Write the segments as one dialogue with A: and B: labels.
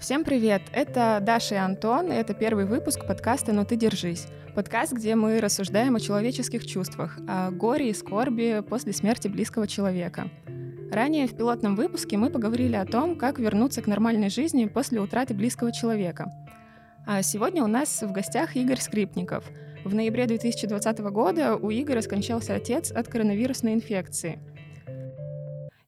A: Всем привет! Это Даша и Антон, и это первый выпуск подкаста «Но ты держись». Подкаст, где мы рассуждаем о человеческих чувствах, о горе и скорби после смерти близкого человека. Ранее в пилотном выпуске мы поговорили о том, как вернуться к нормальной жизни после утраты близкого человека. А сегодня у нас в гостях Игорь Скрипников. В ноябре 2020 года у Игоря скончался отец от коронавирусной инфекции —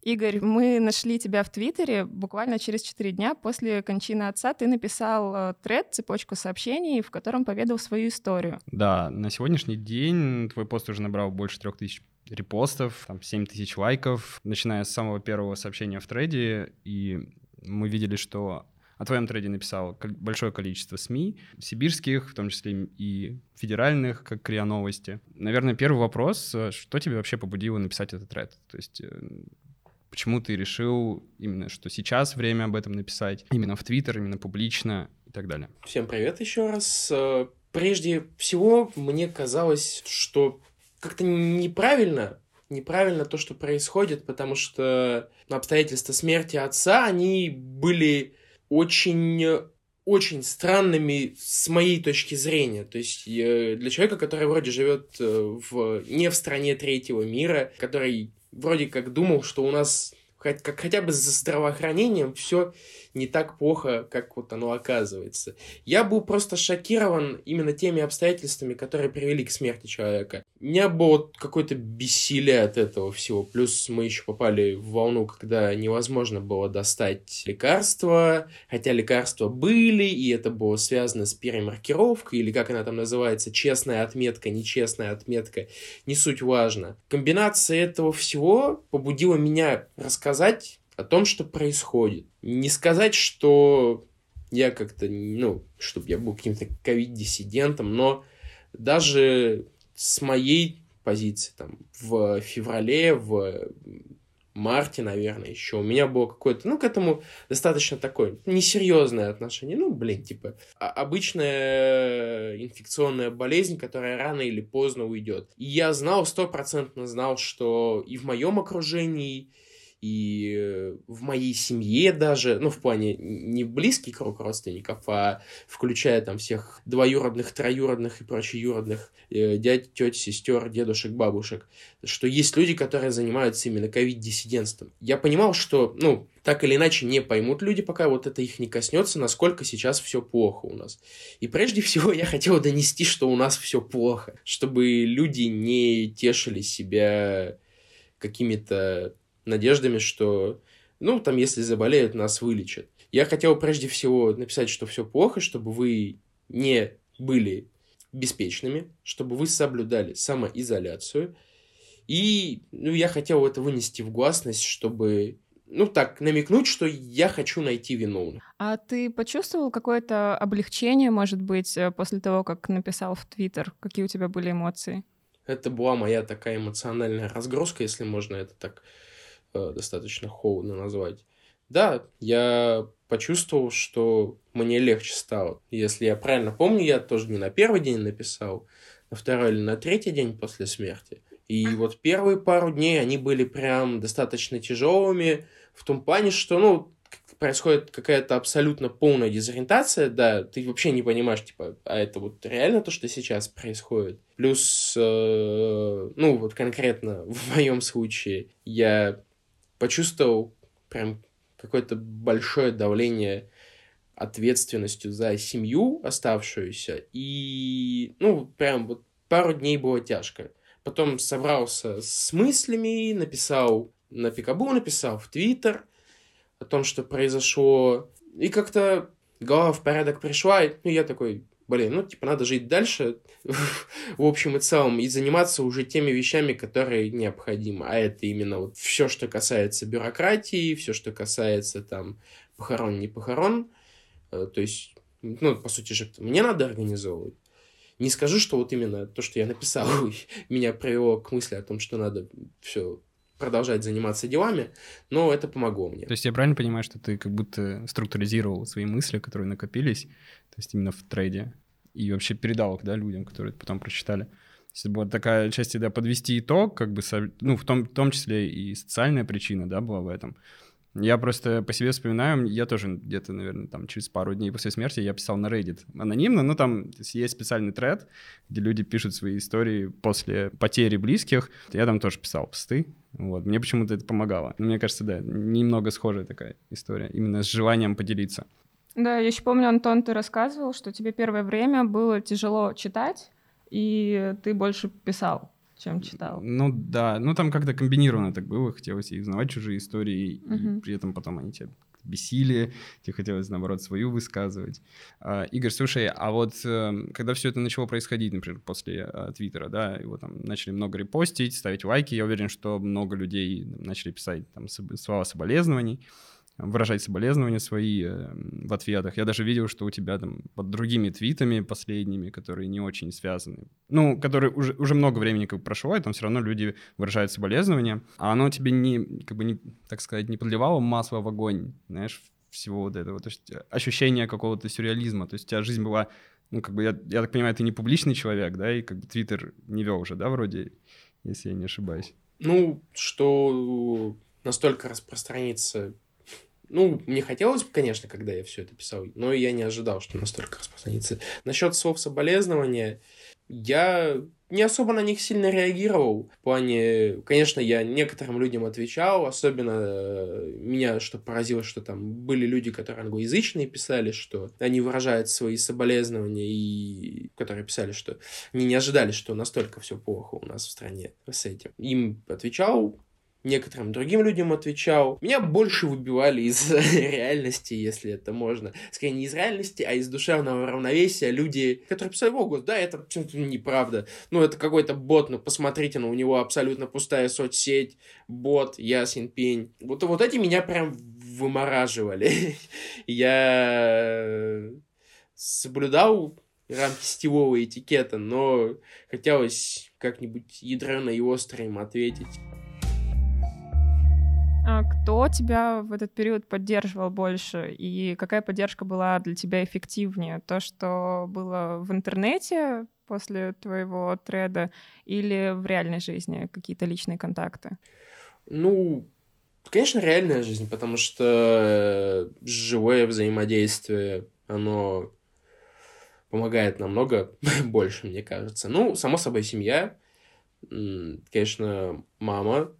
A: Игорь, мы нашли тебя в Твиттере буквально через 4 дня после кончины отца. Ты написал э, тред, цепочку сообщений, в котором поведал свою историю.
B: Да, на сегодняшний день твой пост уже набрал больше трех тысяч репостов, там 7 тысяч лайков, начиная с самого первого сообщения в треде, и мы видели, что о твоем трейде написал большое количество СМИ, сибирских, в том числе и федеральных, как КРИА Новости. Наверное, первый вопрос, э, что тебе вообще побудило написать этот тред? То есть э, Почему ты решил именно, что сейчас время об этом написать, именно в Твиттер, именно публично и так далее?
C: Всем привет еще раз. Э, прежде всего, мне казалось, что как-то неправильно, неправильно то, что происходит, потому что обстоятельства смерти отца, они были очень очень странными с моей точки зрения. То есть для человека, который вроде живет э, в, не в стране третьего мира, который вроде как думал, что у нас хоть, как, хотя бы за здравоохранением все не так плохо, как вот оно оказывается. Я был просто шокирован именно теми обстоятельствами, которые привели к смерти человека. У меня было какое-то бессилие от этого всего. Плюс мы еще попали в волну, когда невозможно было достать лекарства, хотя лекарства были, и это было связано с перемаркировкой, или как она там называется, честная отметка, нечестная отметка, не суть важно. Комбинация этого всего побудила меня рассказать о том, что происходит. Не сказать, что я как-то, ну, чтобы я был каким-то ковид-диссидентом, но даже с моей позиции, там, в феврале, в марте, наверное, еще у меня было какое-то, ну, к этому достаточно такое несерьезное отношение. Ну, блин, типа, обычная инфекционная болезнь, которая рано или поздно уйдет. И я знал, стопроцентно знал, что и в моем окружении, и в моей семье даже, ну, в плане не близкий круг родственников, а включая там всех двоюродных, троюродных и прочеюродных э, дядь, теть, сестер, дедушек, бабушек, что есть люди, которые занимаются именно ковид-диссидентством. Я понимал, что, ну, так или иначе не поймут люди, пока вот это их не коснется, насколько сейчас все плохо у нас. И прежде всего я хотел донести, что у нас все плохо, чтобы люди не тешили себя какими-то надеждами, что, ну, там, если заболеют, нас вылечат. Я хотел прежде всего написать, что все плохо, чтобы вы не были беспечными, чтобы вы соблюдали самоизоляцию. И ну, я хотел это вынести в гласность, чтобы ну так, намекнуть, что я хочу найти виновных.
A: А ты почувствовал какое-то облегчение, может быть, э, после того, как написал в Твиттер? Какие у тебя были эмоции?
C: Это была моя такая эмоциональная разгрузка, если можно это так достаточно холодно назвать. Да, я почувствовал, что мне легче стало. Если я правильно помню, я тоже не на первый день написал, на второй или на третий день после смерти. И вот первые пару дней они были прям достаточно тяжелыми в том плане, что, ну, происходит какая-то абсолютно полная дезориентация, да, ты вообще не понимаешь, типа, а это вот реально то, что сейчас происходит. Плюс, э, ну, вот конкретно в моем случае я почувствовал прям какое-то большое давление ответственностью за семью оставшуюся. И, ну, прям вот пару дней было тяжко. Потом собрался с мыслями, написал на Пикабу, написал в Твиттер о том, что произошло. И как-то голова в порядок пришла, и ну, я такой, блин, ну, типа, надо жить дальше, в общем и целом, и заниматься уже теми вещами, которые необходимы. А это именно вот все, что касается бюрократии, все, что касается там похорон, не похорон. Э, то есть, ну, по сути же, мне надо организовывать. Не скажу, что вот именно то, что я написал, меня привело к мысли о том, что надо все продолжать заниматься делами, но это помогло мне.
B: То есть я правильно понимаю, что ты как будто структуризировал свои мысли, которые накопились, то есть именно в трейде, и вообще передал их, да, людям, которые это потом прочитали. То есть это была такая часть, да, подвести итог, как бы, ну, в том, в том числе и социальная причина, да, была в этом. Я просто по себе вспоминаю, я тоже где-то, наверное, там через пару дней после смерти я писал на Reddit анонимно, но там есть специальный тред, где люди пишут свои истории после потери близких. Я там тоже писал посты, вот. Мне почему-то это помогало. Но мне кажется, да, немного схожая такая история, именно с желанием поделиться.
A: Да, я еще помню, Антон, ты рассказывал, что тебе первое время было тяжело читать, и ты больше писал чем читал.
B: Ну да, ну там как-то комбинированно так было, хотелось и узнавать чужие истории, угу. и при этом потом они тебя бесили, тебе хотелось, наоборот, свою высказывать. А, Игорь, слушай, а вот э, когда все это начало происходить, например, после э, Твиттера, да, его там начали много репостить, ставить лайки, я уверен, что много людей начали писать там слова соболезнований, выражать соболезнования свои э, в ответах. Я даже видел, что у тебя там под другими твитами последними, которые не очень связаны, ну, которые уже, уже много времени как бы прошло, и там все равно люди выражают соболезнования, а оно тебе не, как бы, не, так сказать, не подливало масло в огонь, знаешь, всего вот этого. То есть ощущение какого-то сюрреализма. То есть у тебя жизнь была, ну, как бы, я, я так понимаю, ты не публичный человек, да, и как бы Твиттер не вел уже, да, вроде, если я не ошибаюсь.
C: Ну, что настолько распространится ну, мне хотелось бы, конечно, когда я все это писал, но я не ожидал, что настолько распространится. Насчет слов соболезнования, я не особо на них сильно реагировал. В плане, конечно, я некоторым людям отвечал, особенно э, меня что поразило, что там были люди, которые англоязычные писали, что они выражают свои соболезнования, и которые писали, что они не ожидали, что настолько все плохо у нас в стране с этим. Им отвечал, некоторым другим людям отвечал. Меня больше выбивали из реальности, если это можно. Скорее, не из реальности, а из душевного равновесия. Люди, которые писали, о, да, это неправда. Ну, это какой-то бот, ну, посмотрите, ну, у него абсолютно пустая соцсеть, бот, ясен пень. Вот, вот эти меня прям вымораживали. Я соблюдал рамки сетевого этикета, но хотелось как-нибудь ядрено и остро им ответить.
A: А кто тебя в этот период поддерживал больше? И какая поддержка была для тебя эффективнее? То, что было в интернете после твоего треда или в реальной жизни какие-то личные контакты?
C: Ну, конечно, реальная жизнь, потому что живое взаимодействие, оно помогает намного больше, мне кажется. Ну, само собой, семья, конечно, мама,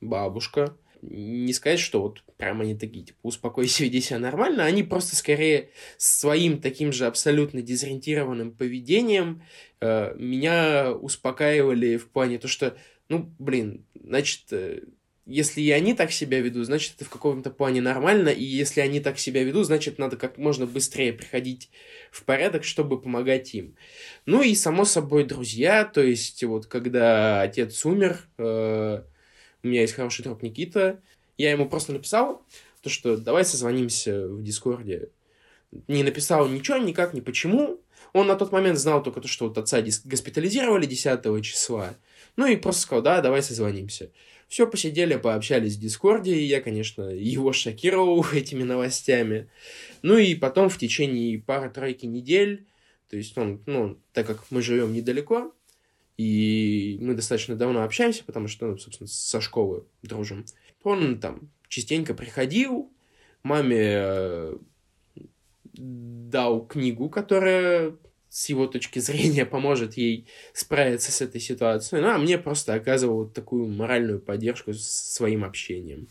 C: бабушка — не сказать, что вот прям они такие, типа, успокойся, веди себя нормально, они просто скорее своим таким же абсолютно дезориентированным поведением э, меня успокаивали в плане то, что, ну, блин, значит, э, если и они так себя ведут, значит, это в каком-то плане нормально, и если они так себя ведут, значит, надо как можно быстрее приходить в порядок, чтобы помогать им. Ну и, само собой, друзья, то есть, вот, когда отец умер, э, у меня есть хороший друг Никита, я ему просто написал, то, что давай созвонимся в Дискорде. Не написал ничего, никак, ни почему. Он на тот момент знал только то, что вот отца госпитализировали 10 числа. Ну и просто сказал, да, давай созвонимся. Все, посидели, пообщались в Дискорде, и я, конечно, его шокировал этими новостями. Ну и потом в течение пары-тройки недель, то есть он, ну, так как мы живем недалеко, и мы достаточно давно общаемся, потому что, ну, собственно, со школы дружим. Он там частенько приходил, маме э, дал книгу, которая с его точки зрения поможет ей справиться с этой ситуацией, ну, а мне просто оказывал такую моральную поддержку своим общением.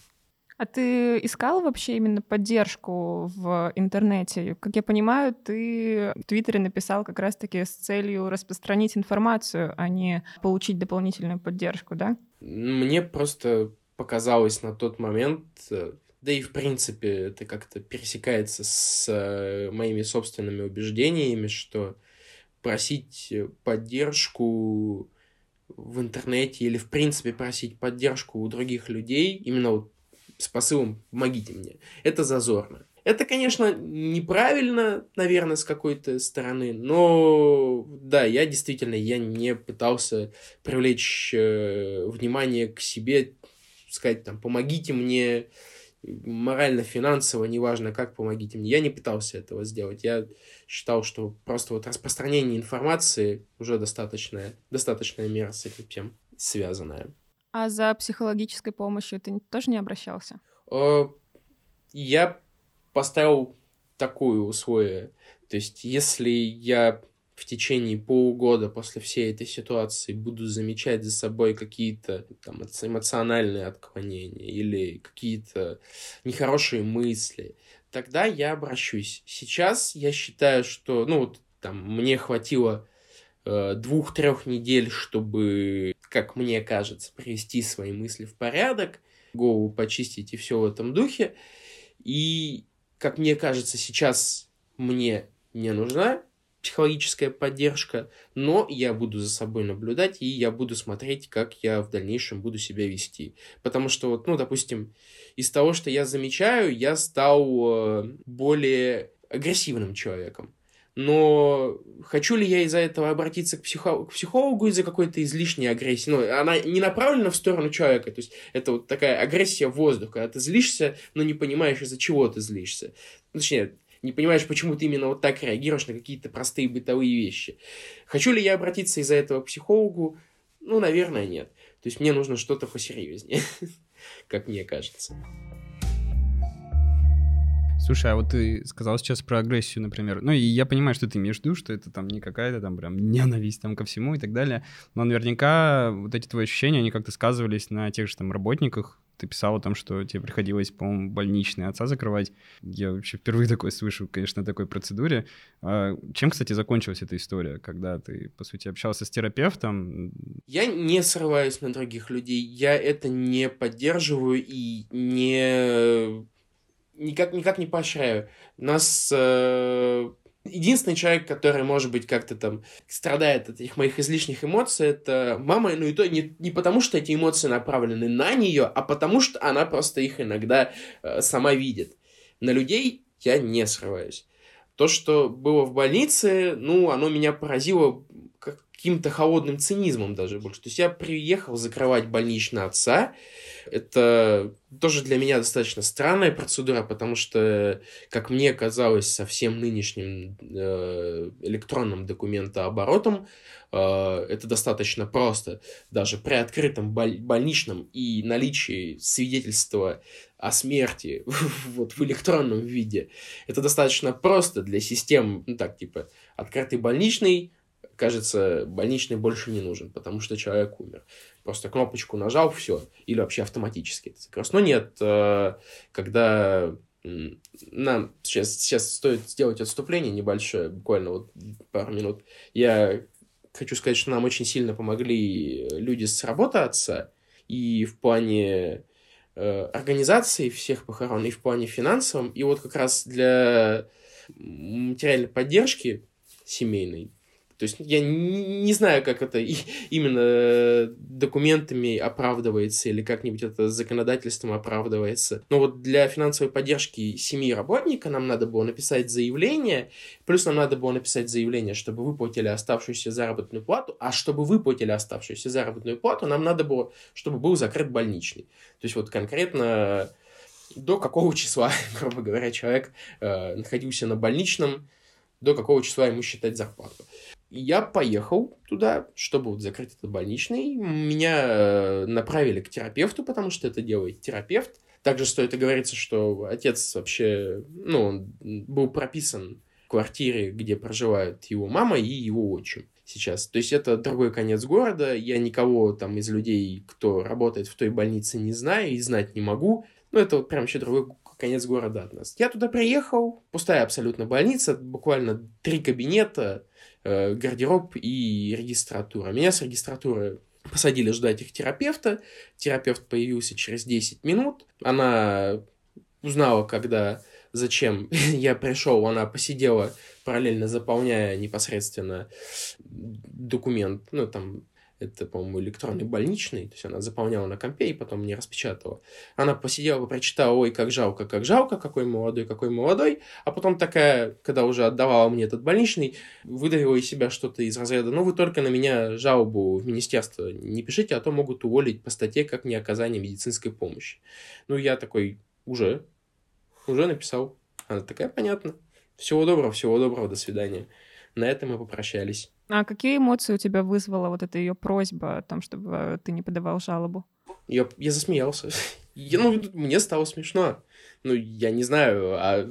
A: А ты искал вообще именно поддержку в интернете? Как я понимаю, ты в Твиттере написал как раз-таки с целью распространить информацию, а не получить дополнительную поддержку, да?
C: Мне просто показалось на тот момент, э, да и в принципе это как-то пересекается с э, моими собственными убеждениями, что просить поддержку в интернете или в принципе просить поддержку у других людей, именно вот с посылом «помогите мне». Это зазорно. Это, конечно, неправильно, наверное, с какой-то стороны, но да, я действительно, я не пытался привлечь э, внимание к себе, сказать там, помогите мне, морально, финансово, неважно как, помогите мне. Я не пытался этого сделать. Я считал, что просто вот распространение информации уже достаточная, достаточная мера с этим всем связанная.
A: А за психологической помощью ты тоже не обращался?
C: Э, я поставил такое условие. То есть, если я в течение полугода после всей этой ситуации буду замечать за собой какие-то там эмоциональные отклонения или какие-то нехорошие мысли, тогда я обращусь. Сейчас я считаю, что, ну, вот там мне хватило э, двух-трех недель, чтобы, как мне кажется, привести свои мысли в порядок, голову почистить и все в этом духе. И, как мне кажется, сейчас мне не нужна психологическая поддержка, но я буду за собой наблюдать, и я буду смотреть, как я в дальнейшем буду себя вести. Потому что, вот, ну, допустим, из того, что я замечаю, я стал э, более агрессивным человеком. Но хочу ли я из-за этого обратиться к, психо- к психологу из-за какой-то излишней агрессии? Ну, она не направлена в сторону человека. То есть это вот такая агрессия в воздух, когда ты злишься, но не понимаешь, из-за чего ты злишься. Точнее, не понимаешь, почему ты именно вот так реагируешь на какие-то простые бытовые вещи. Хочу ли я обратиться из-за этого к психологу? Ну, наверное, нет. То есть мне нужно что-то посерьезнее, как мне кажется.
B: Слушай, а вот ты сказал сейчас про агрессию, например. Ну, и я понимаю, что ты имеешь в виду, что это там не какая-то там прям ненависть там ко всему и так далее. Но наверняка вот эти твои ощущения, они как-то сказывались на тех же там работниках, ты писал о том, что тебе приходилось, по-моему, больничные отца закрывать. Я вообще впервые такое слышу, конечно, такой процедуре. А чем, кстати, закончилась эта история, когда ты, по сути, общался с терапевтом?
C: Я не срываюсь на других людей. Я это не поддерживаю и не никак, никак не поощряю. Нас э, Единственный человек, который, может быть, как-то там страдает от этих моих излишних эмоций, это мама, ну и то не, не потому, что эти эмоции направлены на нее, а потому, что она просто их иногда э, сама видит. На людей я не срываюсь. То, что было в больнице, ну, оно меня поразило каким-то холодным цинизмом даже больше. То есть я приехал закрывать больничный отца, это тоже для меня достаточно странная процедура, потому что, как мне казалось, со всем нынешним э, электронным документооборотом э, это достаточно просто. Даже при открытом боль- больничном и наличии свидетельства о смерти вот в электронном виде, это достаточно просто для систем, ну так, типа, открытый больничный, кажется, больничный больше не нужен, потому что человек умер. Просто кнопочку нажал, все. Или вообще автоматически это закрылось. Но нет, э, когда нам сейчас, сейчас стоит сделать отступление небольшое, буквально вот пару минут. Я хочу сказать, что нам очень сильно помогли люди с работы отца, и в плане э, организации всех похорон, и в плане финансовом. И вот как раз для материальной поддержки семейной то есть я не знаю, как это именно документами оправдывается или как-нибудь это законодательством оправдывается. Но вот для финансовой поддержки семьи работника нам надо было написать заявление, плюс нам надо было написать заявление, чтобы выплатили оставшуюся заработную плату, а чтобы выплатили оставшуюся заработную плату, нам надо было, чтобы был закрыт больничный. То есть вот конкретно до какого числа, грубо говоря, человек э, находился на больничном, до какого числа ему считать зарплату я поехал туда, чтобы вот закрыть этот больничный. Меня э, направили к терапевту, потому что это делает терапевт. Также стоит оговориться, что отец вообще, ну, он был прописан в квартире, где проживают его мама и его отчим сейчас. То есть это другой конец города. Я никого там из людей, кто работает в той больнице, не знаю и знать не могу. Но это вот прям еще другой конец города от нас. Я туда приехал, пустая абсолютно больница, буквально три кабинета, Э, гардероб и регистратура. Меня с регистратуры посадили ждать их терапевта. Терапевт появился через 10 минут. Она узнала, когда, зачем я пришел. Она посидела, параллельно заполняя непосредственно документ, ну, там, это, по-моему, электронный больничный, то есть она заполняла на компе и потом мне распечатала. Она посидела, прочитала, ой, как жалко, как жалко, какой молодой, какой молодой, а потом такая, когда уже отдавала мне этот больничный, выдавила из себя что-то из разряда, ну, вы только на меня жалобу в министерство не пишите, а то могут уволить по статье как не оказание медицинской помощи. Ну, я такой, уже, уже написал. Она такая, понятно. Всего доброго, всего доброго, до свидания. На этом мы попрощались.
A: А какие эмоции у тебя вызвала вот эта ее просьба о том, чтобы ты не подавал жалобу?
C: Я, я засмеялся. я, ну, мне стало смешно. Ну, я не знаю, а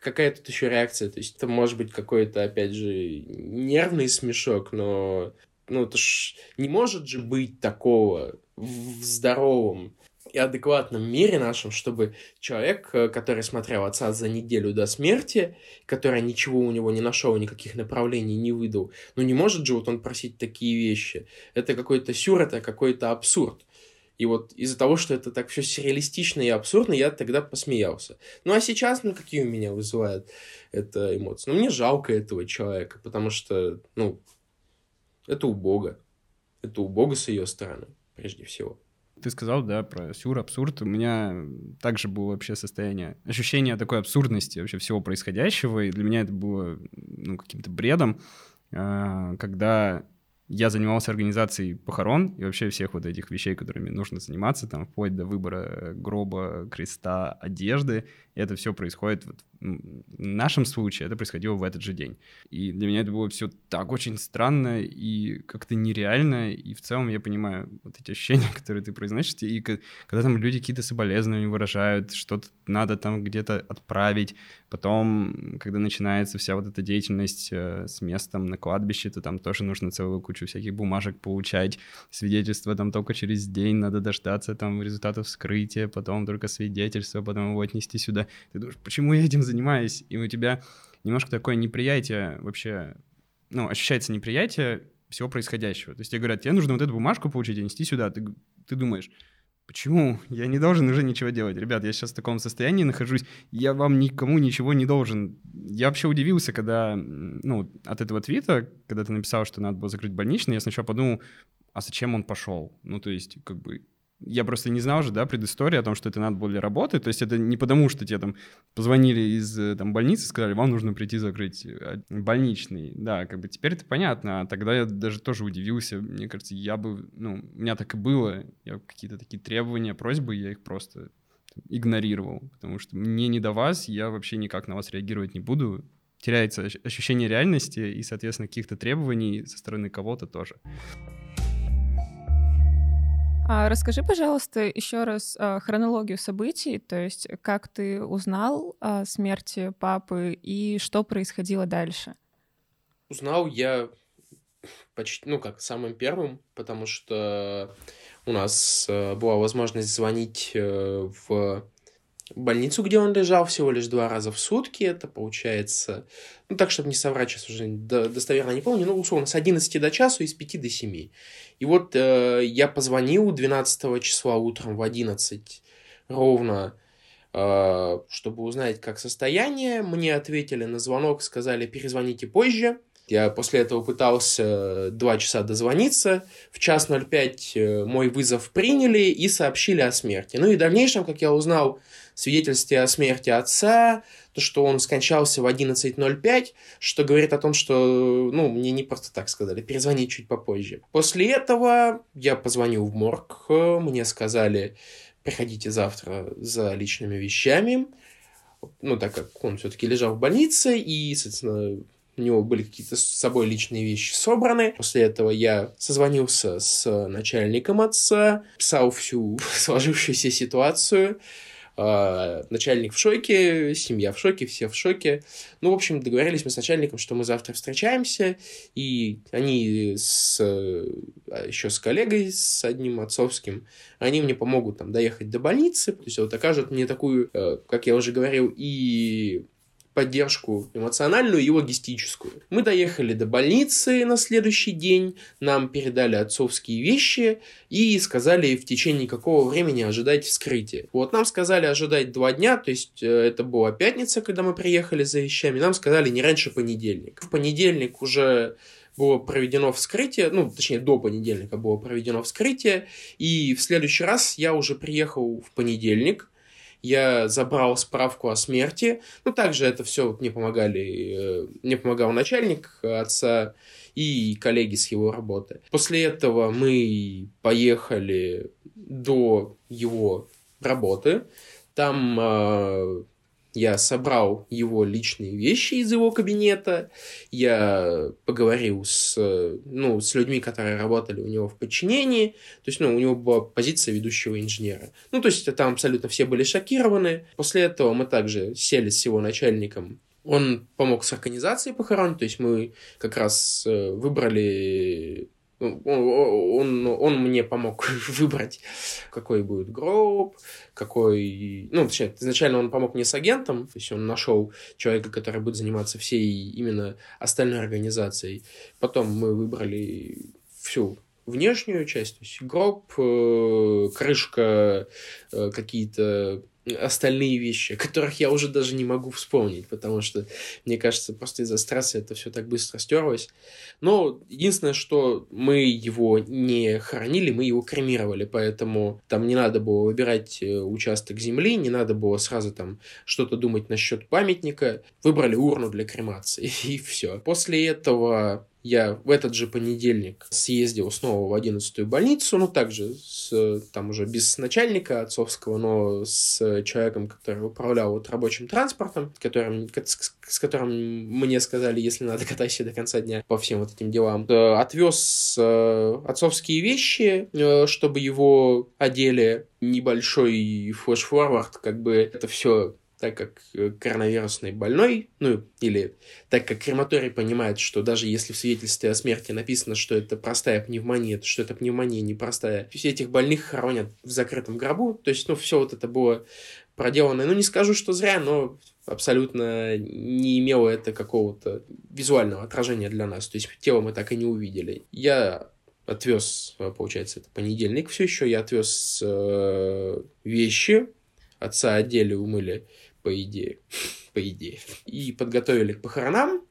C: какая тут еще реакция? То есть это может быть какой-то, опять же, нервный смешок, но ну, это ж не может же быть такого в здоровом и адекватном мире нашем, чтобы человек, э, который смотрел отца за неделю до смерти, который ничего у него не нашел, никаких направлений не выдал, ну не может же вот он просить такие вещи. Это какой-то сюр, это какой-то абсурд. И вот из-за того, что это так все сюрреалистично и абсурдно, я тогда посмеялся. Ну а сейчас, ну какие у меня вызывают это эмоции? Ну мне жалко этого человека, потому что, ну, это у Бога. Это у Бога с ее стороны, прежде всего.
B: Ты сказал, да, про сюр, абсурд. У меня также было вообще состояние, ощущение такой абсурдности вообще всего происходящего, и для меня это было ну, каким-то бредом, а, когда я занимался организацией похорон и вообще всех вот этих вещей, которыми нужно заниматься, там, вплоть до выбора гроба, креста, одежды. И это все происходит, вот, в нашем случае это происходило в этот же день. И для меня это было все так очень странно и как-то нереально. И в целом я понимаю вот эти ощущения, которые ты произносишь, и когда там люди какие-то соболезнования выражают, что-то надо там где-то отправить, потом, когда начинается вся вот эта деятельность э, с местом на кладбище, то там тоже нужно целую кучу всяких бумажек получать, свидетельства там только через день, надо дождаться там результатов вскрытия, потом только свидетельство, потом его отнести сюда. Ты думаешь, почему я этим занимаюсь? И у тебя немножко такое неприятие вообще, ну, ощущается неприятие всего происходящего. То есть тебе говорят, тебе нужно вот эту бумажку получить и нести сюда. Ты, ты думаешь, Почему? Я не должен уже ничего делать. Ребят, я сейчас в таком состоянии нахожусь, я вам никому ничего не должен. Я вообще удивился, когда, ну, от этого твита, когда ты написал, что надо было закрыть больничный, я сначала подумал, а зачем он пошел? Ну, то есть, как бы, я просто не знал же, да, предыстории о том, что это надо было для работы. То есть это не потому, что тебе там позвонили из э, там, больницы, сказали, вам нужно прийти закрыть э, больничный. Да, как бы теперь это понятно. А тогда я даже тоже удивился. Мне кажется, я бы, ну, у меня так и было. Я какие-то такие требования, просьбы, я их просто игнорировал. Потому что мне не до вас, я вообще никак на вас реагировать не буду. Теряется ощущение реальности и, соответственно, каких-то требований со стороны кого-то тоже.
A: А расскажи, пожалуйста, еще раз а, хронологию событий, то есть как ты узнал о смерти папы и что происходило дальше?
C: Узнал я почти, ну как, самым первым, потому что у нас э, была возможность звонить э, в больницу, где он лежал всего лишь два раза в сутки. Это получается, ну так, чтобы не соврать, сейчас уже достоверно не помню, ну, условно, с 11 до часу и с 5 до 7. И вот э, я позвонил 12 числа утром в 11 ровно, э, чтобы узнать, как состояние. Мне ответили на звонок, сказали, перезвоните позже. Я после этого пытался два часа дозвониться. В час 05 э, мой вызов приняли и сообщили о смерти. Ну и в дальнейшем, как я узнал свидетельстве о смерти отца, то, что он скончался в 11.05, что говорит о том, что, ну, мне не просто так сказали, перезвони чуть попозже. После этого я позвонил в морг, мне сказали, приходите завтра за личными вещами, ну, так как он все-таки лежал в больнице, и, соответственно, у него были какие-то с собой личные вещи собраны. После этого я созвонился с начальником отца, писал всю сложившуюся ситуацию, а, начальник в шоке, семья в шоке, все в шоке. Ну, в общем, договорились мы с начальником, что мы завтра встречаемся, и они с, а, еще с коллегой, с одним отцовским, они мне помогут там доехать до больницы, то есть вот окажут мне такую, э, как я уже говорил, и поддержку эмоциональную и логистическую. Мы доехали до больницы на следующий день, нам передали отцовские вещи и сказали в течение какого времени ожидать вскрытия. Вот нам сказали ожидать два дня, то есть э, это была пятница, когда мы приехали за вещами, нам сказали не раньше понедельника. В понедельник уже было проведено вскрытие, ну, точнее, до понедельника было проведено вскрытие, и в следующий раз я уже приехал в понедельник, я забрал справку о смерти. Ну, также это все мне помогали, э, мне помогал начальник отца и коллеги с его работы. После этого мы поехали до его работы. Там э, Я собрал его личные вещи из его кабинета, я поговорил с, ну, с людьми, которые работали у него в подчинении, то есть, ну, у него была позиция ведущего инженера. Ну, то есть, там абсолютно все были шокированы. После этого мы также сели с его начальником он помог с организацией похорон, то есть мы как раз э, выбрали он, он, мне помог выбрать, какой будет гроб, какой... Ну, точнее, изначально он помог мне с агентом, то есть он нашел человека, который будет заниматься всей именно остальной организацией. Потом мы выбрали всю внешнюю часть, то есть гроб, э, крышка, э, какие-то остальные вещи, которых я уже даже не могу вспомнить, потому что, мне кажется, просто из-за стресса это все так быстро стерлось. Но единственное, что мы его не хоронили, мы его кремировали, поэтому там не надо было выбирать э, участок земли, не надо было сразу там что-то думать насчет памятника. Выбрали урну для кремации, и все. После этого я в этот же понедельник съездил снова в 11-ю больницу, ну, также с, там уже без начальника отцовского, но с человеком, который управлял вот рабочим транспортом, которым, с, с которым мне сказали, если надо, катайся до конца дня по всем вот этим делам. Э, отвез э, отцовские вещи, э, чтобы его одели небольшой флеш-форвард, как бы это все так как э, коронавирусный больной, ну, или так как крематорий понимает, что даже если в свидетельстве о смерти написано, что это простая пневмония, то что это пневмония непростая, все этих больных хоронят в закрытом гробу, то есть, ну, все вот это было проделано, ну, не скажу, что зря, но абсолютно не имело это какого-то визуального отражения для нас, то есть тело мы так и не увидели. Я отвез, получается, это понедельник все еще, я отвез э, вещи, отца одели, умыли, по идее. по идее. И подготовили к похоронам.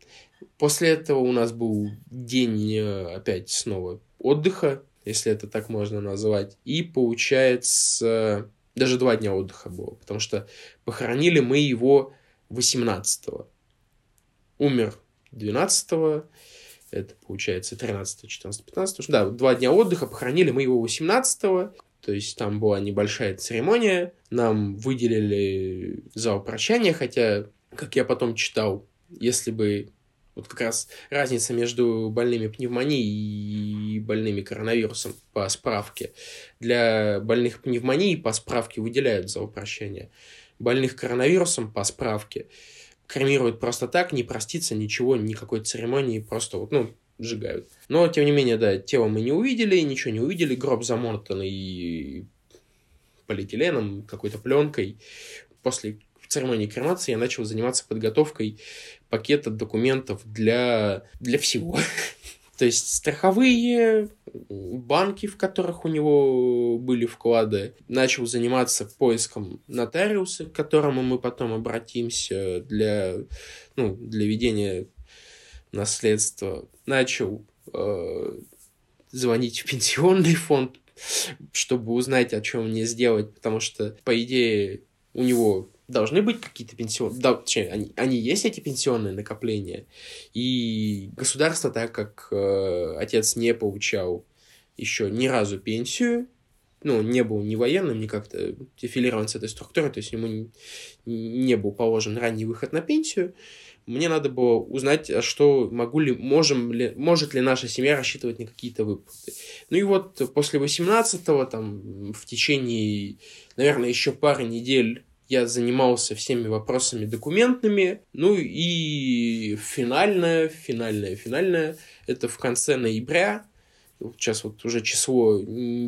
C: После этого у нас был день э, опять снова отдыха, если это так можно назвать. И получается, даже два дня отдыха было, потому что похоронили мы его 18-го. Умер 12-го, это получается 13, 14, 15. Да, два дня отдыха, похоронили мы его 18-го. То есть там была небольшая церемония, нам выделили зал прощания, хотя, как я потом читал, если бы вот как раз разница между больными пневмонией и больными коронавирусом по справке. Для больных пневмонией по справке выделяют зал прощания. Больных коронавирусом по справке кремируют просто так, не проститься, ничего, никакой церемонии, просто вот, ну, сжигают. Но, тем не менее, да, тело мы не увидели, ничего не увидели, гроб замотанный полиэтиленом, какой-то пленкой. После церемонии кремации я начал заниматься подготовкой пакета документов для, для всего. То есть страховые, банки, в которых у него были вклады. Начал заниматься поиском нотариуса, к которому мы потом обратимся для, ну, для ведения наследства. Начал э, звонить в пенсионный фонд, чтобы узнать, о чем мне сделать, потому что, по идее, у него должны быть какие-то пенсионные... Да, точнее, они, они есть, эти пенсионные накопления. И государство, так как э, отец не получал еще ни разу пенсию, ну, не был ни военным, ни как-то дефилирован с этой структурой, то есть ему не, не был положен ранний выход на пенсию, мне надо было узнать, а что могу ли, можем ли, может ли наша семья рассчитывать на какие-то выплаты. Ну и вот после 18-го, там, в течение, наверное, еще пары недель я занимался всеми вопросами документными. Ну и финальное, финальное, финальное, это в конце ноября, сейчас вот уже число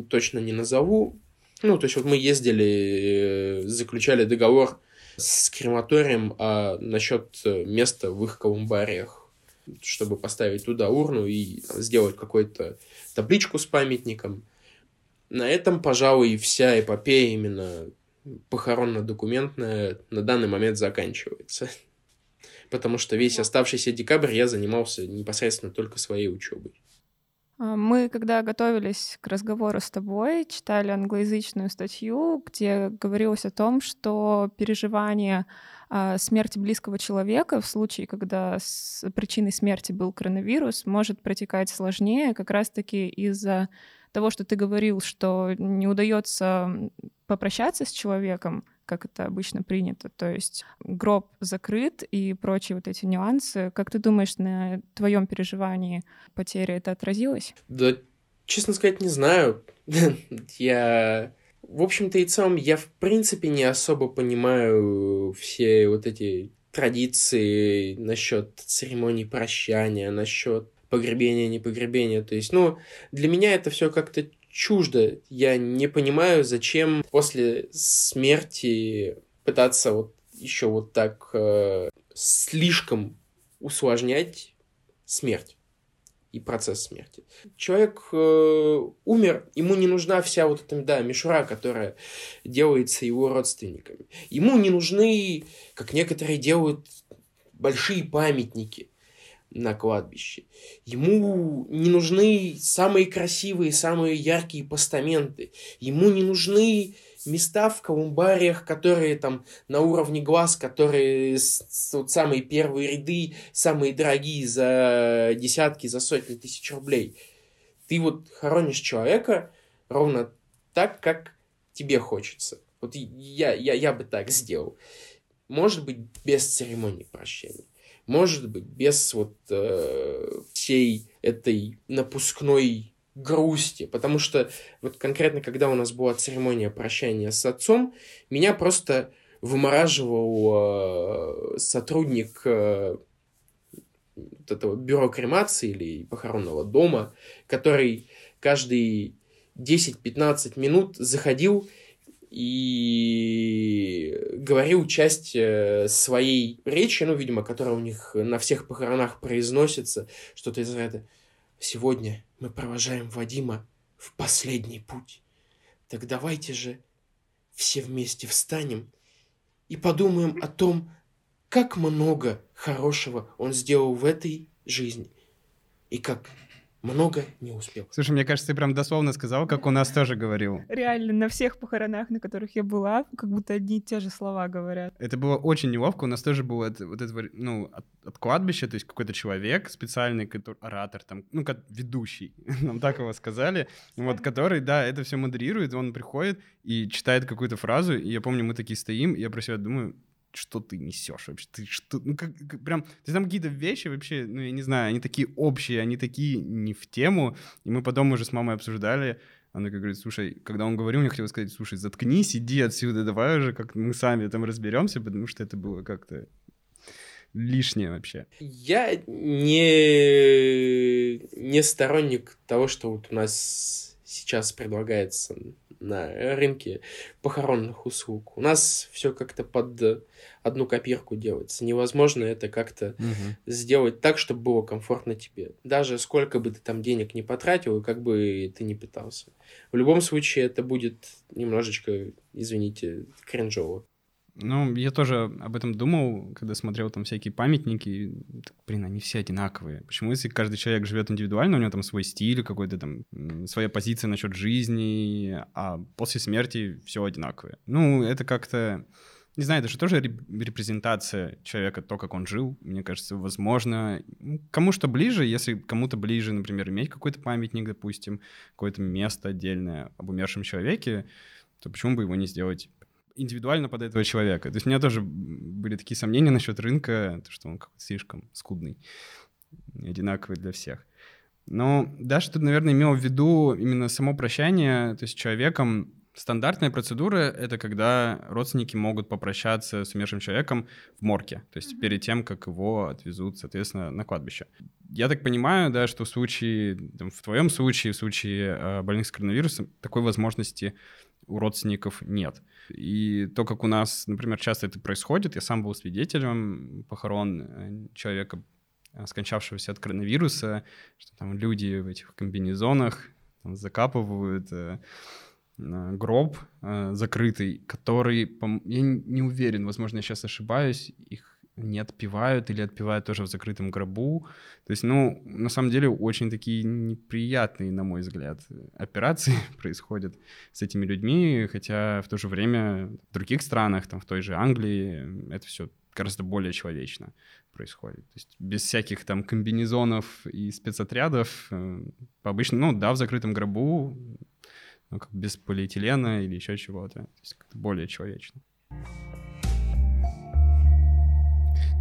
C: точно не назову, ну, то есть вот мы ездили, э, заключали договор с крематорием а насчет э, места в их колумбариях, чтобы поставить туда урну и сделать какую-то табличку с памятником. На этом, пожалуй, вся эпопея именно похоронно-документная на данный момент заканчивается. Потому что весь оставшийся декабрь я занимался непосредственно только своей учебой.
A: А, мы, когда готовились к разговору с тобой, читали англоязычную статью, где говорилось о том, что переживание а, смерти близкого человека в случае, когда с причиной смерти был коронавирус, может протекать сложнее как раз-таки из-за того, что ты говорил, что не удается попрощаться с человеком, как это обычно принято. То есть гроб закрыт и прочие вот эти нюансы. Как ты думаешь, на твоем переживании потери это отразилось?
C: Да, честно сказать, не знаю. я... В общем-то и целом, я в принципе не особо понимаю все вот эти традиции насчет церемонии прощания, насчет погребения, не погребения. То есть, ну, для меня это все как-то чуждо. Я не понимаю, зачем после смерти пытаться вот еще вот так э, слишком усложнять смерть и процесс смерти. Человек э, умер, ему не нужна вся вот эта, да, мишура, которая делается его родственниками. Ему не нужны, как некоторые делают, большие памятники на кладбище. Ему не нужны самые красивые, самые яркие постаменты. Ему не нужны места в колумбариях, которые там на уровне глаз, которые вот самые первые ряды, самые дорогие за десятки, за сотни тысяч рублей. Ты вот хоронишь человека ровно так, как тебе хочется. Вот я, я, я бы так сделал. Может быть, без церемонии прощения может быть, без вот э, всей этой напускной грусти, потому что вот конкретно, когда у нас была церемония прощания с отцом, меня просто вымораживал э, сотрудник э, вот этого бюро кремации или похоронного дома, который каждые 10-15 минут заходил и говорил часть э, своей речи, ну, видимо, которая у них на всех похоронах произносится, что-то из ряда «Сегодня мы провожаем Вадима в последний путь. Так давайте же все вместе встанем и подумаем о том, как много хорошего он сделал в этой жизни и как много не успел.
B: Слушай, мне кажется, ты прям дословно сказал, как у нас тоже говорил.
A: Реально, на всех похоронах, на которых я была, как будто одни и те же слова говорят.
B: Это было очень неловко. У нас тоже было это, вот это, ну, от, от кладбища, то есть какой-то человек специальный, который, оратор, там, ну, как ведущий, нам так его сказали, вот, который, да, это все модерирует, он приходит и читает какую-то фразу, и я помню, мы такие стоим, и я про себя думаю, что ты несешь вообще? Ты что? Ну, как, как прям, ты там какие-то вещи вообще, ну, я не знаю, они такие общие, они такие не в тему. И мы потом уже с мамой обсуждали. Она как говорит, слушай, когда он говорил, мне хотелось сказать, слушай, заткнись, иди отсюда, давай уже как мы сами там разберемся, потому что это было как-то лишнее вообще.
C: Я не, не сторонник того, что вот у нас сейчас предлагается на рынке похоронных услуг. У нас все как-то под одну копирку делается. Невозможно это как-то угу. сделать так, чтобы было комфортно тебе. Даже сколько бы ты там денег не потратил, и как бы ты не питался. В любом случае это будет немножечко, извините, кринжово.
B: Ну, я тоже об этом думал, когда смотрел там всякие памятники. Блин, они все одинаковые. Почему, если каждый человек живет индивидуально, у него там свой стиль, какой-то там своя позиция насчет жизни, а после смерти все одинаковое? Ну, это как-то... Не знаю, это же тоже репрезентация человека, то, как он жил. Мне кажется, возможно, кому что ближе, если кому-то ближе, например, иметь какой-то памятник, допустим, какое-то место отдельное об умершем человеке, то почему бы его не сделать индивидуально под этого человека. То есть у меня тоже были такие сомнения насчет рынка, что он какой-то слишком скудный, одинаковый для всех. Но Даша тут, наверное, имел в виду именно само прощание, то есть человеком. Стандартная процедура — это когда родственники могут попрощаться с умершим человеком в морге, то есть mm-hmm. перед тем, как его отвезут, соответственно, на кладбище. Я так понимаю, да, что в случае, там, в твоем случае, в случае э, больных с коронавирусом, такой возможности у родственников нет. И то, как у нас, например, часто это происходит, я сам был свидетелем похорон э, человека, э, скончавшегося от коронавируса, что там люди в этих комбинезонах там, закапывают э, гроб э, закрытый, который, я не уверен, возможно, я сейчас ошибаюсь, их не отпивают или отпивают тоже в закрытом гробу. То есть, ну, на самом деле, очень такие неприятные, на мой взгляд, операции происходят с этими людьми, хотя в то же время в других странах, там, в той же Англии, это все гораздо более человечно происходит. То есть без всяких там комбинезонов и спецотрядов, э, обычно, ну да, в закрытом гробу, ну, как без полиэтилена или еще чего-то. То есть как-то более человечно.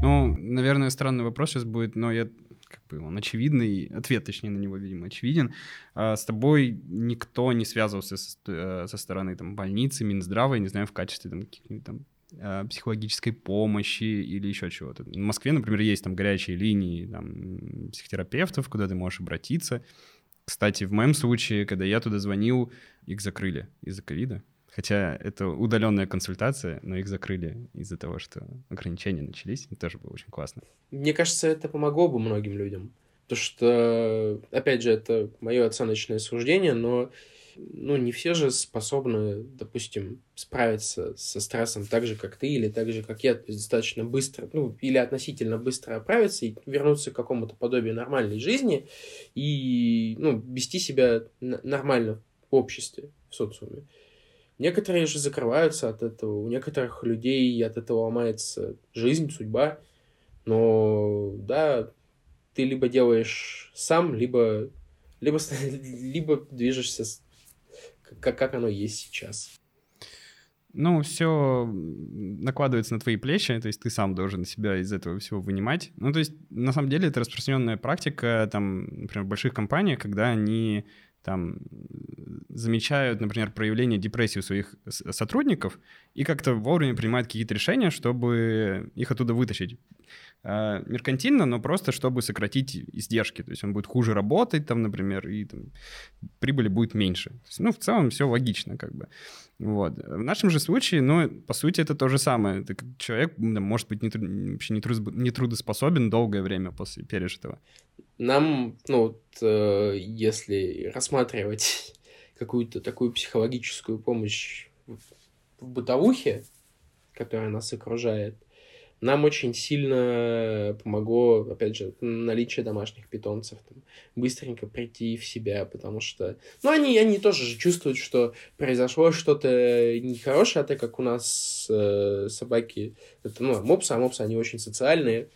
B: Ну, наверное, странный вопрос сейчас будет, но я как бы он очевидный, ответ, точнее, на него, видимо, очевиден. А с тобой никто не связывался со, э, со стороны там, больницы, Минздрава, я не знаю, в качестве там, каких-нибудь там а, психологической помощи или еще чего-то. В Москве, например, есть там горячие линии там, психотерапевтов, куда ты можешь обратиться. Кстати, в моем случае, когда я туда звонил, их закрыли из-за ковида. Хотя это удаленная консультация, но их закрыли из-за того, что ограничения начались. Это тоже было очень классно.
C: Мне кажется, это помогло бы многим людям. Потому что, опять же, это мое оценочное суждение, но ну, не все же способны, допустим, справиться со стрессом так же, как ты, или так же, как я, то есть достаточно быстро, ну, или относительно быстро оправиться и вернуться к какому-то подобию нормальной жизни и, ну, вести себя нормально в обществе, в социуме. Некоторые же закрываются от этого, у некоторых людей от этого ломается жизнь, судьба. Но да, ты либо делаешь сам, либо, либо, либо движешься как, как оно есть сейчас.
B: Ну, все накладывается на твои плечи, то есть ты сам должен себя из этого всего вынимать. Ну, то есть, на самом деле, это распространенная практика, там, например, в больших компаниях, когда они там замечают, например, проявление депрессии у своих сотрудников и как-то вовремя принимают какие-то решения, чтобы их оттуда вытащить. Э, меркантильно, но просто чтобы сократить издержки. То есть он будет хуже работать, там, например, и там, прибыли будет меньше. есть, ну, в целом все логично, как бы. Вот. В нашем же случае, ну, по сути, это то же самое. Ты, человек может быть не, вообще не, труд, не трудоспособен долгое время после пережитого.
C: Нам, ну, вот, э, если рассматривать какую-то такую психологическую помощь в бытовухе, которая нас окружает, нам очень сильно помогло, опять же, наличие домашних питомцев, там, быстренько прийти в себя, потому что, ну, они, они тоже же чувствуют, что произошло что-то нехорошее, а так как у нас э, собаки, это, ну, мопсы, а мопсы, они очень социальные,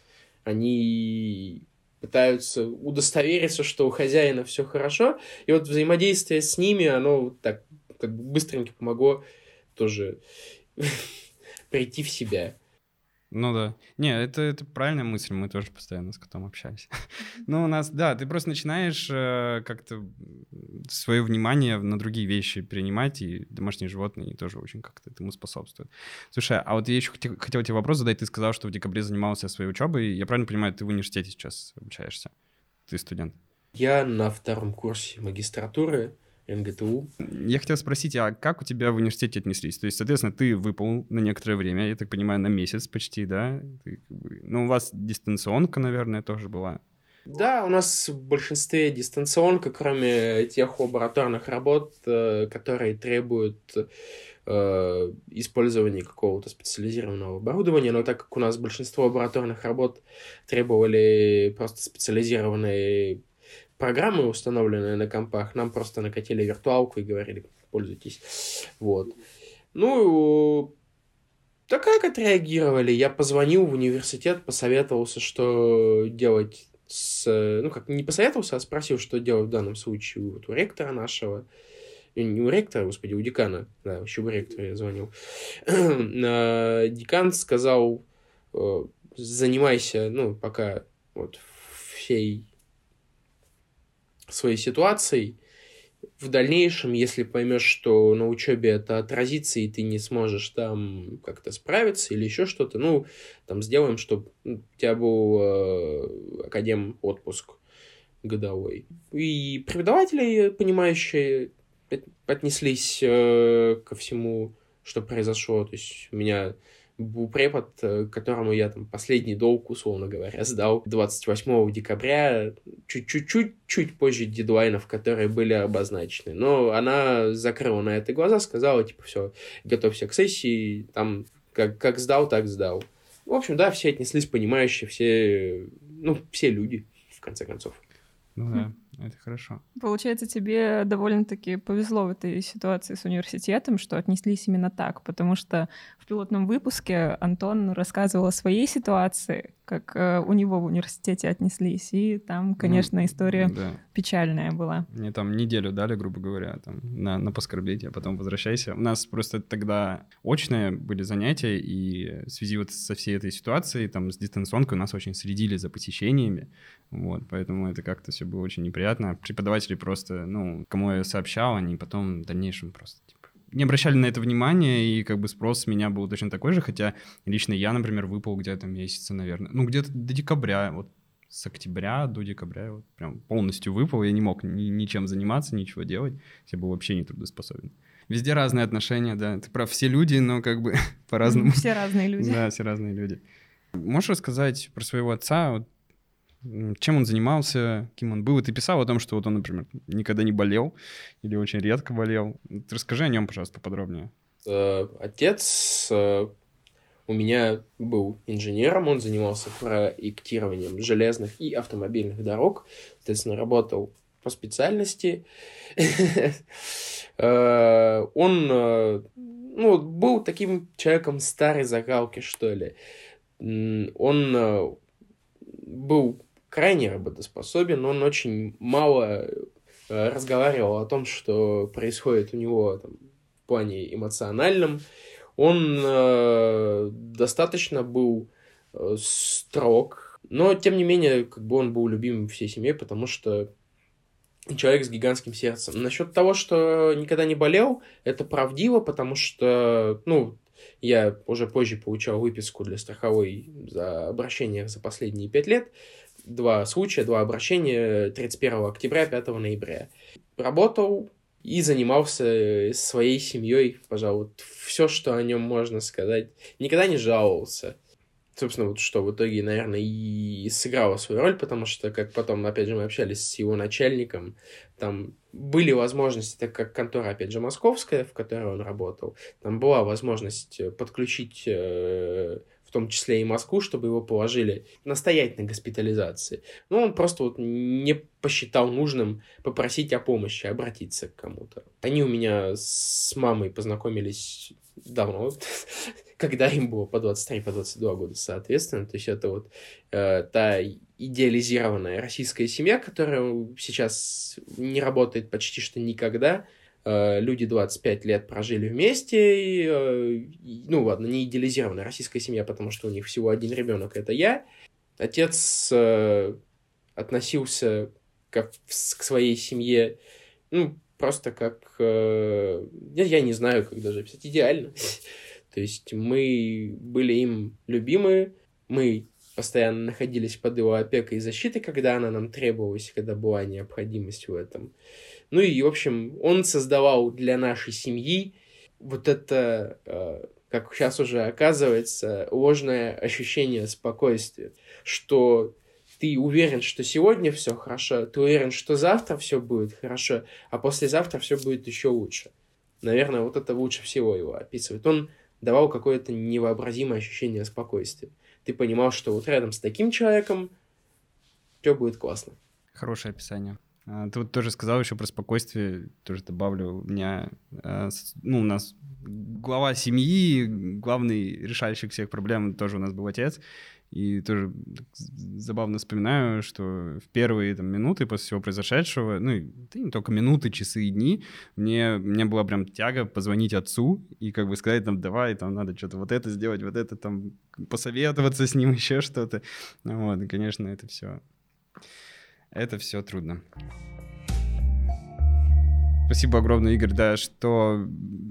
C: они пытаются удостовериться, что у хозяина все хорошо, и вот взаимодействие с ними, оно так как бы быстренько помогло тоже прийти в себя.
B: Ну да. Не, это, это правильная мысль, мы тоже постоянно с котом общаемся. Ну, у нас, да, ты просто начинаешь э, как-то свое внимание на другие вещи принимать, и домашние животные тоже очень как-то этому способствуют. Слушай, а вот я еще хотел, хотел тебе вопрос задать. Ты сказал, что в декабре занимался своей учебой. Я правильно понимаю, ты в университете сейчас обучаешься? Ты студент?
C: Я на втором курсе магистратуры МГТУ.
B: Я хотел спросить, а как у тебя в университете отнеслись? То есть, соответственно, ты выпал на некоторое время, я так понимаю, на месяц почти, да? Ты, ну, у вас дистанционка, наверное, тоже была.
C: Да, у нас в большинстве дистанционка, кроме тех лабораторных работ, э, которые требуют э, использования какого-то специализированного оборудования, но так как у нас большинство лабораторных работ требовали просто специализированные программы, установленные на компах, нам просто накатили виртуалку и говорили, пользуйтесь. Вот. Ну, так как отреагировали? Я позвонил в университет, посоветовался, что делать с... Ну, как не посоветовался, а спросил, что делать в данном случае вот у ректора нашего. Не у ректора, господи, у декана. Да, еще у ректора я звонил. А, декан сказал, э, занимайся, ну, пока вот всей своей ситуацией. В дальнейшем, если поймешь, что на учебе это отразится, и ты не сможешь там как-то справиться или еще что-то, ну, там сделаем, чтобы у тебя был э, академ отпуск годовой. И преподаватели, понимающие, отнеслись э, ко всему, что произошло. То есть у меня был препод, э, которому я там последний долг, условно говоря, сдал 28 декабря, чуть-чуть чуть позже дедлайнов, которые были обозначены. Но она закрыла на это глаза, сказала, типа, все, готовься к сессии, там, как, как сдал, так сдал. В общем, да, все отнеслись понимающие, все, ну, все люди, в конце концов.
B: Ну да. Это хорошо.
A: Получается, тебе довольно-таки повезло в этой ситуации с университетом, что отнеслись именно так, потому что в пилотном выпуске Антон рассказывал о своей ситуации, как э, у него в университете отнеслись. И там,
B: Ну,
A: конечно, история
B: Да.
A: печальная была.
B: Мне там неделю дали, грубо говоря, там, на, на поскорбить, а потом возвращайся. У нас просто тогда очные были занятия, и в связи вот со всей этой ситуацией, там, с дистанционкой, нас очень следили за посещениями, вот, поэтому это как-то все было очень неприятно. Преподаватели просто, ну, кому я сообщал, они потом в дальнейшем просто, типа, не обращали на это внимания, и как бы спрос с меня был точно такой же, хотя лично я, например, выпал где-то месяца, наверное, ну, где-то до декабря, вот с октября до декабря вот прям полностью выпал, я не мог ни, ничем заниматься, ничего делать, я был вообще не трудоспособен. Везде разные отношения, да, ты прав, все люди, но как бы по-разному.
A: Все разные люди.
B: Да, все разные люди. Можешь рассказать про своего отца, вот, чем он занимался, кем он был? И ты писал о том, что вот он, например, никогда не болел или очень редко болел. Вот Расскажи о нем, пожалуйста, поподробнее.
C: Э, Отец э, у меня был инженером, он занимался проектированием железных и автомобильных дорог, соответственно, работал по специальности. Э, Он ну, был таким человеком старой закалки, что ли. Он был крайне работоспособен, он очень мало э, разговаривал о том, что происходит у него там, в плане эмоциональном. Он э, достаточно был э, строг, но тем не менее, как бы он был любимым всей семьей, потому что человек с гигантским сердцем. Насчет того, что никогда не болел, это правдиво, потому что, ну, я уже позже получал выписку для страховой за обращениях за последние пять лет. Два случая, два обращения 31 октября, 5 ноября. Работал и занимался своей семьей, пожалуй, все, что о нем можно сказать. Никогда не жаловался. Собственно, вот что в итоге, наверное, и сыграло свою роль, потому что, как потом, опять же, мы общались с его начальником, там были возможности, так как контора, опять же, московская, в которой он работал, там была возможность подключить э, том числе и Москву, чтобы его положили настоять на госпитализации. Но он просто вот не посчитал нужным попросить о помощи, обратиться к кому-то. Они у меня с мамой познакомились давно, когда им было по 23, по 22 года, соответственно. То есть это вот э, та идеализированная российская семья, которая сейчас не работает почти что никогда. Э, люди 25 лет прожили вместе, э, и, ну ладно, не идеализированная российская семья, потому что у них всего один ребенок, это я. Отец э, относился как к своей семье, ну, просто как... я, не знаю, как даже описать, идеально. То есть мы были им любимы, мы постоянно находились под его опекой и защитой, когда она нам требовалась, когда была необходимость в этом. Ну и, в общем, он создавал для нашей семьи вот это, э, как сейчас уже оказывается, ложное ощущение спокойствия, что ты уверен, что сегодня все хорошо, ты уверен, что завтра все будет хорошо, а послезавтра все будет еще лучше. Наверное, вот это лучше всего его описывает. Он давал какое-то невообразимое ощущение спокойствия. Ты понимал, что вот рядом с таким человеком все будет классно.
B: Хорошее описание. А, Ты вот тоже сказал еще про спокойствие, тоже добавлю. У меня, а, ну, у нас глава семьи, главный решальщик всех проблем тоже у нас был отец. И тоже забавно вспоминаю, что в первые там, минуты после всего произошедшего, ну, да не только минуты, часы и дни, мне, мне была прям тяга позвонить отцу и как бы сказать там, давай, там надо что-то вот это сделать, вот это там, посоветоваться с ним, еще что-то. Вот, и, конечно, это все это все трудно. Спасибо огромное, Игорь, да, что,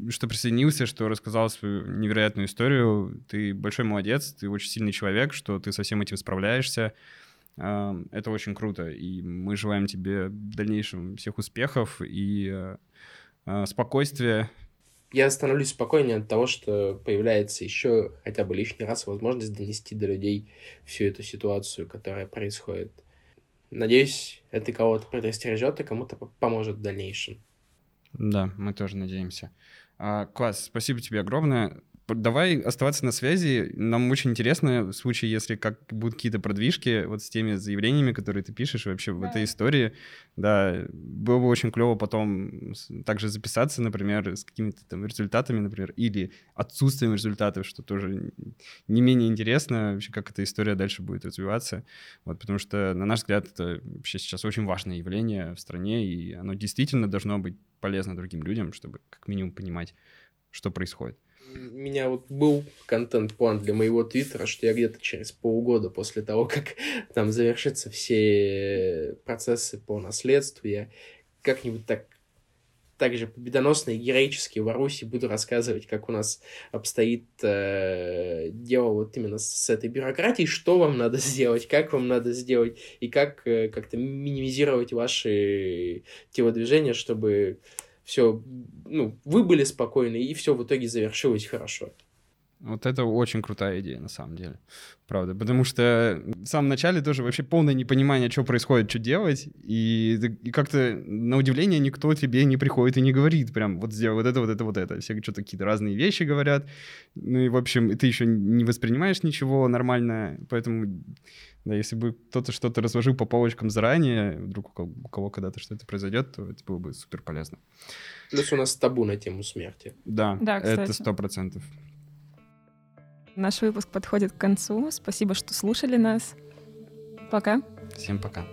B: что присоединился, что рассказал свою невероятную историю. Ты большой молодец, ты очень сильный человек, что ты со всем этим справляешься. А, Это очень круто, и мы желаем тебе в дальнейшем всех успехов и э, э, спокойствия.
C: Я становлюсь спокойнее от того, что появляется еще хотя бы лишний раз возможность донести до людей всю эту ситуацию, которая происходит. Надеюсь, это кого-то предостережет и кому-то по- поможет в дальнейшем.
B: Да, мы тоже надеемся. А, Класс, спасибо тебе огромное. Давай оставаться на связи. Нам очень интересно в случае, если как будут какие-то продвижки вот с теми заявлениями, которые ты пишешь вообще да. в этой истории. Да, было бы очень клево потом также записаться, например, с какими-то там результатами, например, или отсутствием результатов, что тоже не менее интересно вообще, как эта история дальше будет развиваться. Вот, потому что, на наш взгляд, это вообще сейчас очень важное явление в стране, и оно действительно должно быть полезно другим людям, чтобы как минимум понимать, что происходит
C: у меня вот был контент-план для моего твиттера, что я где-то через полгода после того, как там завершатся все процессы по наследству, я как-нибудь так так же победоносно и героически в Аруси буду рассказывать, как у нас обстоит э, дело вот именно с, с этой бюрократией, что вам надо сделать, как вам надо сделать, и как э, как-то минимизировать ваши телодвижения, чтобы все, ну, вы были спокойны, и все в итоге завершилось хорошо.
B: Вот это очень крутая идея, на самом деле. Правда. Потому что в самом начале тоже вообще полное непонимание, что происходит, что делать. И, и как-то, на удивление, никто тебе не приходит и не говорит прям вот сделай вот это, вот это, вот это. Все что-то какие-то разные вещи говорят. Ну и, в общем, ты еще не воспринимаешь ничего нормально. Поэтому, да, если бы кто-то что-то разложил по полочкам заранее, вдруг у кого когда-то что-то произойдет, то это было бы супер полезно.
C: Плюс у нас табу на тему смерти.
B: Да, да это сто процентов.
A: Наш выпуск подходит к концу. Спасибо, что слушали нас. Пока.
B: Всем пока.